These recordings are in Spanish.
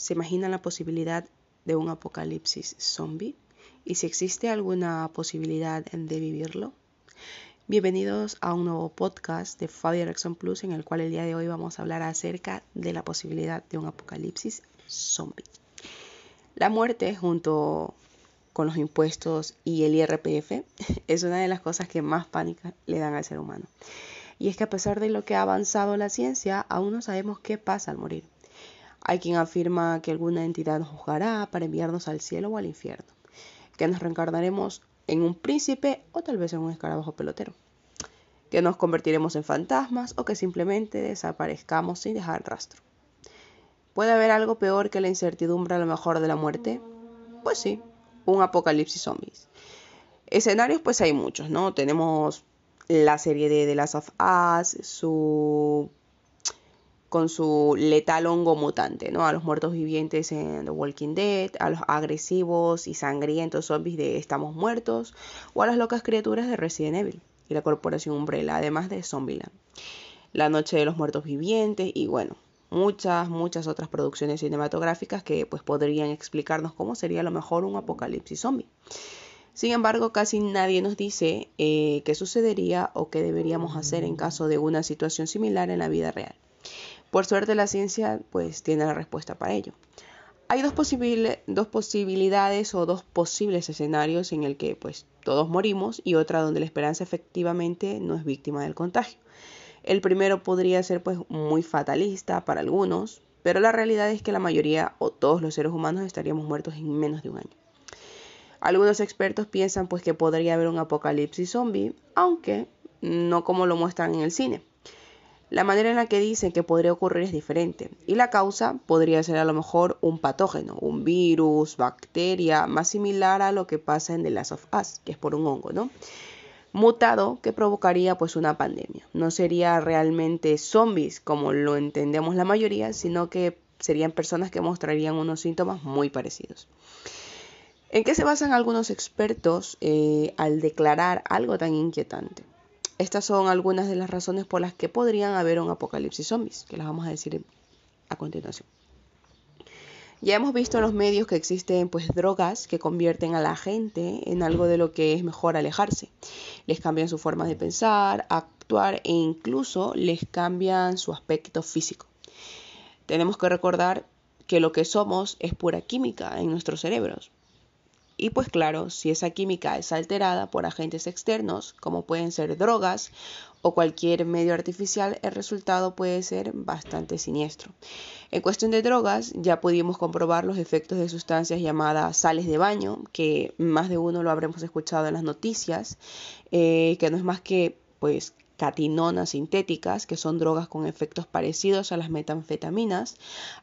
¿Se imaginan la posibilidad de un apocalipsis zombie? ¿Y si existe alguna posibilidad de vivirlo? Bienvenidos a un nuevo podcast de Fabio Erickson Plus en el cual el día de hoy vamos a hablar acerca de la posibilidad de un apocalipsis zombie. La muerte junto con los impuestos y el IRPF es una de las cosas que más pánica le dan al ser humano. Y es que a pesar de lo que ha avanzado la ciencia, aún no sabemos qué pasa al morir. Hay quien afirma que alguna entidad nos juzgará para enviarnos al cielo o al infierno, que nos reencarnaremos en un príncipe o tal vez en un escarabajo pelotero, que nos convertiremos en fantasmas o que simplemente desaparezcamos sin dejar rastro. ¿Puede haber algo peor que la incertidumbre a lo mejor de la muerte? Pues sí, un apocalipsis zombies. Escenarios pues hay muchos, ¿no? Tenemos la serie de The Last of Us, su con su letal hongo mutante, ¿no? A los muertos vivientes en The Walking Dead, a los agresivos y sangrientos zombies de Estamos Muertos, o a las locas criaturas de Resident Evil y la Corporación Umbrella, además de Zombieland. La Noche de los Muertos Vivientes y bueno, muchas, muchas otras producciones cinematográficas que pues podrían explicarnos cómo sería a lo mejor un apocalipsis zombie. Sin embargo, casi nadie nos dice eh, qué sucedería o qué deberíamos hacer en caso de una situación similar en la vida real. Por suerte la ciencia pues tiene la respuesta para ello. Hay dos, dos posibilidades o dos posibles escenarios en el que pues todos morimos y otra donde la esperanza efectivamente no es víctima del contagio. El primero podría ser pues muy fatalista para algunos, pero la realidad es que la mayoría o todos los seres humanos estaríamos muertos en menos de un año. Algunos expertos piensan pues que podría haber un apocalipsis zombie, aunque no como lo muestran en el cine. La manera en la que dicen que podría ocurrir es diferente y la causa podría ser a lo mejor un patógeno, un virus, bacteria, más similar a lo que pasa en The Last of Us, que es por un hongo, ¿no? Mutado que provocaría pues una pandemia. No sería realmente zombies como lo entendemos la mayoría, sino que serían personas que mostrarían unos síntomas muy parecidos. ¿En qué se basan algunos expertos eh, al declarar algo tan inquietante? Estas son algunas de las razones por las que podrían haber un apocalipsis zombies, que las vamos a decir a continuación. Ya hemos visto en los medios que existen pues drogas que convierten a la gente en algo de lo que es mejor alejarse. Les cambian su forma de pensar, actuar e incluso les cambian su aspecto físico. Tenemos que recordar que lo que somos es pura química en nuestros cerebros. Y pues claro, si esa química es alterada por agentes externos, como pueden ser drogas o cualquier medio artificial, el resultado puede ser bastante siniestro. En cuestión de drogas, ya pudimos comprobar los efectos de sustancias llamadas sales de baño, que más de uno lo habremos escuchado en las noticias, eh, que no es más que pues catinonas sintéticas, que son drogas con efectos parecidos a las metanfetaminas,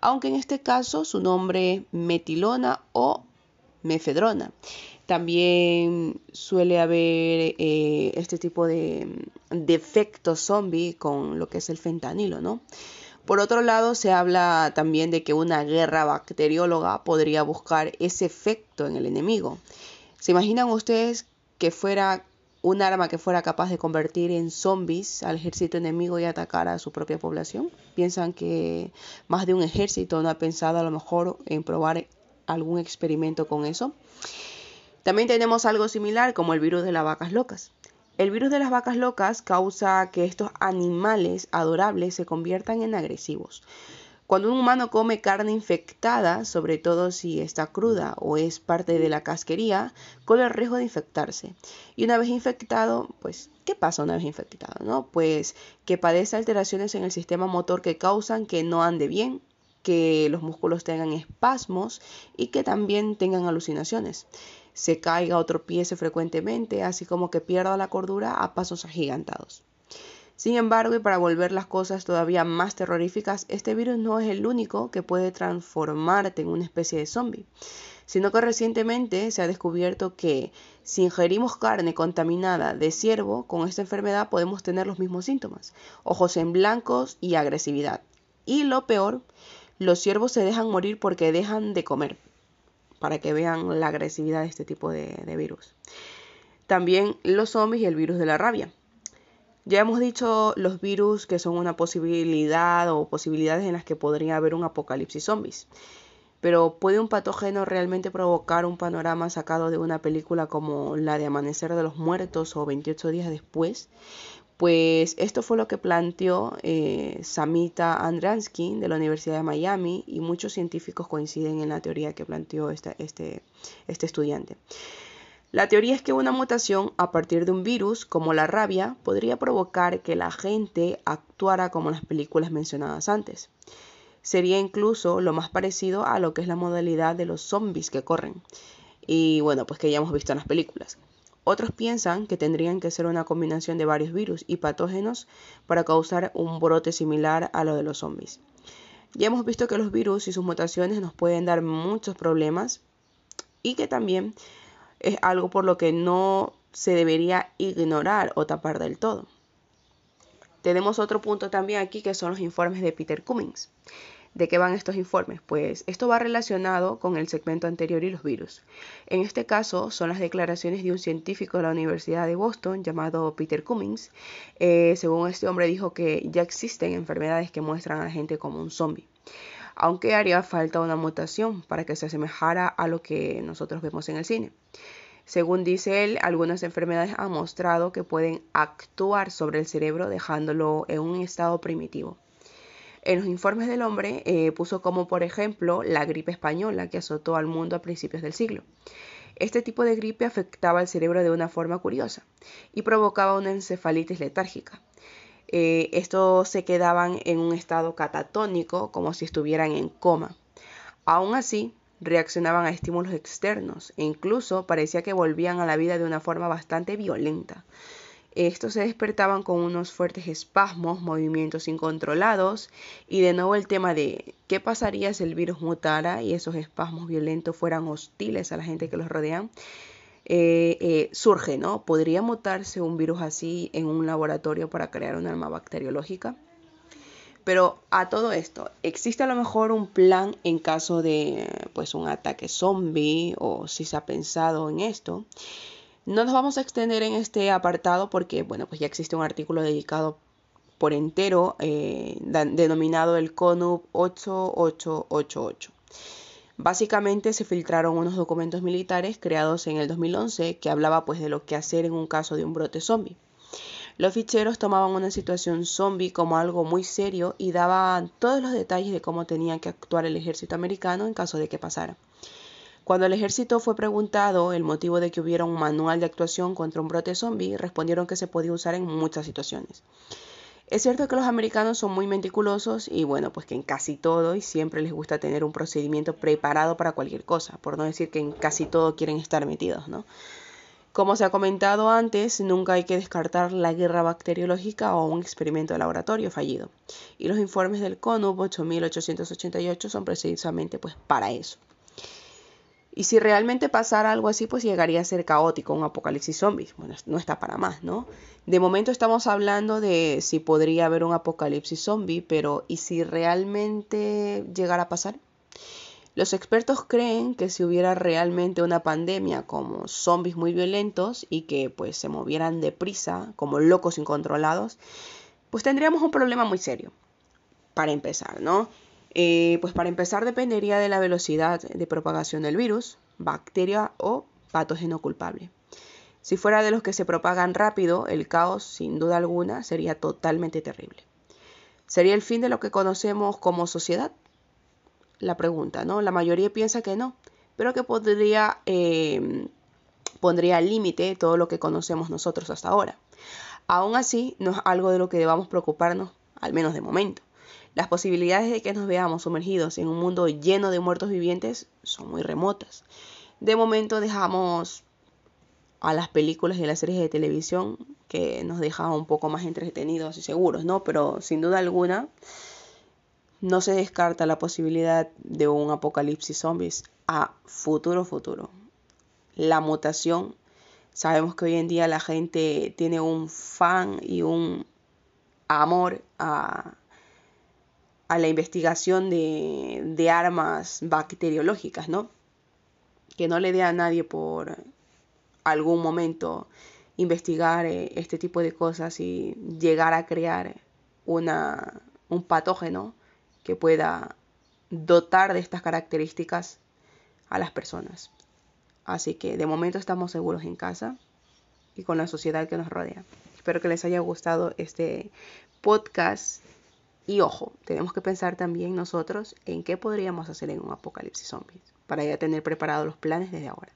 aunque en este caso su nombre metilona o mefedrona. También suele haber eh, este tipo de defectos zombie con lo que es el fentanilo, ¿no? Por otro lado, se habla también de que una guerra bacterióloga podría buscar ese efecto en el enemigo. ¿Se imaginan ustedes que fuera un arma que fuera capaz de convertir en zombies al ejército enemigo y atacar a su propia población? ¿Piensan que más de un ejército no ha pensado a lo mejor en probar algún experimento con eso. También tenemos algo similar como el virus de las vacas locas. El virus de las vacas locas causa que estos animales adorables se conviertan en agresivos. Cuando un humano come carne infectada, sobre todo si está cruda o es parte de la casquería, corre el riesgo de infectarse. Y una vez infectado, pues, ¿qué pasa una vez infectado? No? Pues que padece alteraciones en el sistema motor que causan que no ande bien, que los músculos tengan espasmos y que también tengan alucinaciones. Se caiga o tropiece frecuentemente, así como que pierda la cordura a pasos agigantados. Sin embargo, y para volver las cosas todavía más terroríficas, este virus no es el único que puede transformarte en una especie de zombie, sino que recientemente se ha descubierto que si ingerimos carne contaminada de ciervo, con esta enfermedad podemos tener los mismos síntomas, ojos en blancos y agresividad. Y lo peor los ciervos se dejan morir porque dejan de comer, para que vean la agresividad de este tipo de, virus. También los zombies y el virus de la rabia. Ya hemos dicho los virus que son una posibilidad o posibilidades en las que podría haber un apocalipsis zombies. Pero ¿puede un patógeno realmente provocar un panorama sacado de una película como la de Amanecer de los Muertos o 28 días después? Pues esto fue lo que planteó eh, Samita Andransky de la Universidad de Miami y muchos científicos coinciden en la teoría que planteó este, este, estudiante. La teoría es que una mutación a partir de un virus, como la rabia, podría provocar que la gente actuara como las películas mencionadas antes. Sería incluso lo más parecido a lo que es la modalidad de los zombies que corren. Y bueno, pues que ya hemos visto en las películas. Otros piensan que tendrían que ser una combinación de varios virus y patógenos para causar un brote similar a lo de los zombies. Ya hemos visto que los virus y sus mutaciones nos pueden dar muchos problemas y que también es algo por lo que no se debería ignorar o tapar del todo. Tenemos otro punto también aquí que son los informes de Peter Cummings. ¿De qué van estos informes? Pues esto va relacionado con el segmento anterior y los virus. En este caso son las declaraciones de un científico de la Universidad de Boston llamado Peter Cummings. Eh, según este hombre dijo que ya existen enfermedades que muestran a la gente como un zombie. Aunque haría falta una mutación para que se asemejara a lo que nosotros vemos en el cine. Según dice él, algunas enfermedades han mostrado que pueden actuar sobre el cerebro dejándolo en un estado primitivo. En los informes del hombre eh, puso como por ejemplo la gripe española que azotó al mundo a principios del siglo. Este tipo de gripe afectaba al cerebro de una forma curiosa y provocaba una encefalitis letárgica. Eh, estos se quedaban en un estado catatónico, como si estuvieran en coma. Aún así, reaccionaban a estímulos externos e incluso parecía que volvían a la vida de una forma bastante violenta. Estos se despertaban con unos fuertes espasmos, movimientos incontrolados y de nuevo el tema de qué pasaría si el virus mutara y esos espasmos violentos fueran hostiles a la gente que los rodea. Eh, eh, surge, ¿no? ¿Podría mutarse un virus así en un laboratorio para crear un arma bacteriológica? Pero a todo esto, ¿existe a lo mejor un plan en caso de pues un ataque zombie o si se ha pensado en esto? No nos vamos a extender en este apartado porque, bueno, pues ya existe un artículo dedicado por entero eh, denominado el CONUP 8888. Básicamente se filtraron unos documentos militares creados en el 2011 que hablaba pues de lo que hacer en un caso de un brote zombie. Los ficheros tomaban una situación zombie como algo muy serio y daban todos los detalles de cómo tenía que actuar el ejército americano en caso de que pasara. Cuando el ejército fue preguntado el motivo de que hubiera un manual de actuación contra un brote zombie, respondieron que se podía usar en muchas situaciones. Es cierto que los americanos son muy meticulosos y bueno, pues que en casi todo y siempre les gusta tener un procedimiento preparado para cualquier cosa, por no decir que en casi todo quieren estar metidos, ¿no? Como se ha comentado antes, nunca hay que descartar la guerra bacteriológica o un experimento de laboratorio fallido. Y los informes del CONUP 8888 son precisamente pues para eso. Y si realmente pasara algo así, pues llegaría a ser caótico, un apocalipsis zombies. Bueno, no está para más, ¿no? De momento estamos hablando de si podría haber un apocalipsis zombie, pero ¿y si realmente llegara a pasar? Los expertos creen que si hubiera realmente una pandemia como zombies muy violentos y que pues se movieran deprisa como locos incontrolados, pues tendríamos un problema muy serio. Para empezar, ¿no? Eh, pues para empezar dependería de la velocidad de propagación del virus, bacteria o patógeno culpable. Si fuera de los que se propagan rápido, el caos, sin duda alguna, sería totalmente terrible. ¿Sería el fin de lo que conocemos como sociedad? La pregunta, ¿no? La mayoría piensa que no, pero que podría, eh, pondría al límite todo lo que conocemos nosotros hasta ahora. Aún así, no es algo de lo que debamos preocuparnos, al menos de momento. Las posibilidades de que nos veamos sumergidos en un mundo lleno de muertos vivientes son muy remotas. De momento dejamos a las películas y las series de televisión que nos dejan un poco más entretenidos y seguros, ¿no? Pero sin duda alguna no se descarta la posibilidad de un apocalipsis zombies a futuro futuro. La mutación, sabemos que hoy en día la gente tiene un fan y un amor a a la investigación de, armas bacteriológicas, ¿no? Que no le dé a nadie por algún momento investigar eh, este tipo de cosas y llegar a crear una, un patógeno que pueda dotar de estas características a las personas. Así que de momento estamos seguros en casa y con la sociedad que nos rodea. Espero que les haya gustado este podcast. Y ojo, tenemos que pensar también nosotros en qué podríamos hacer en un apocalipsis zombies para ya tener preparados los planes desde ahora.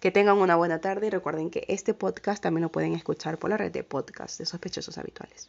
Que tengan una buena tarde y recuerden que este podcast también lo pueden escuchar por la red de podcast de sospechosos habituales.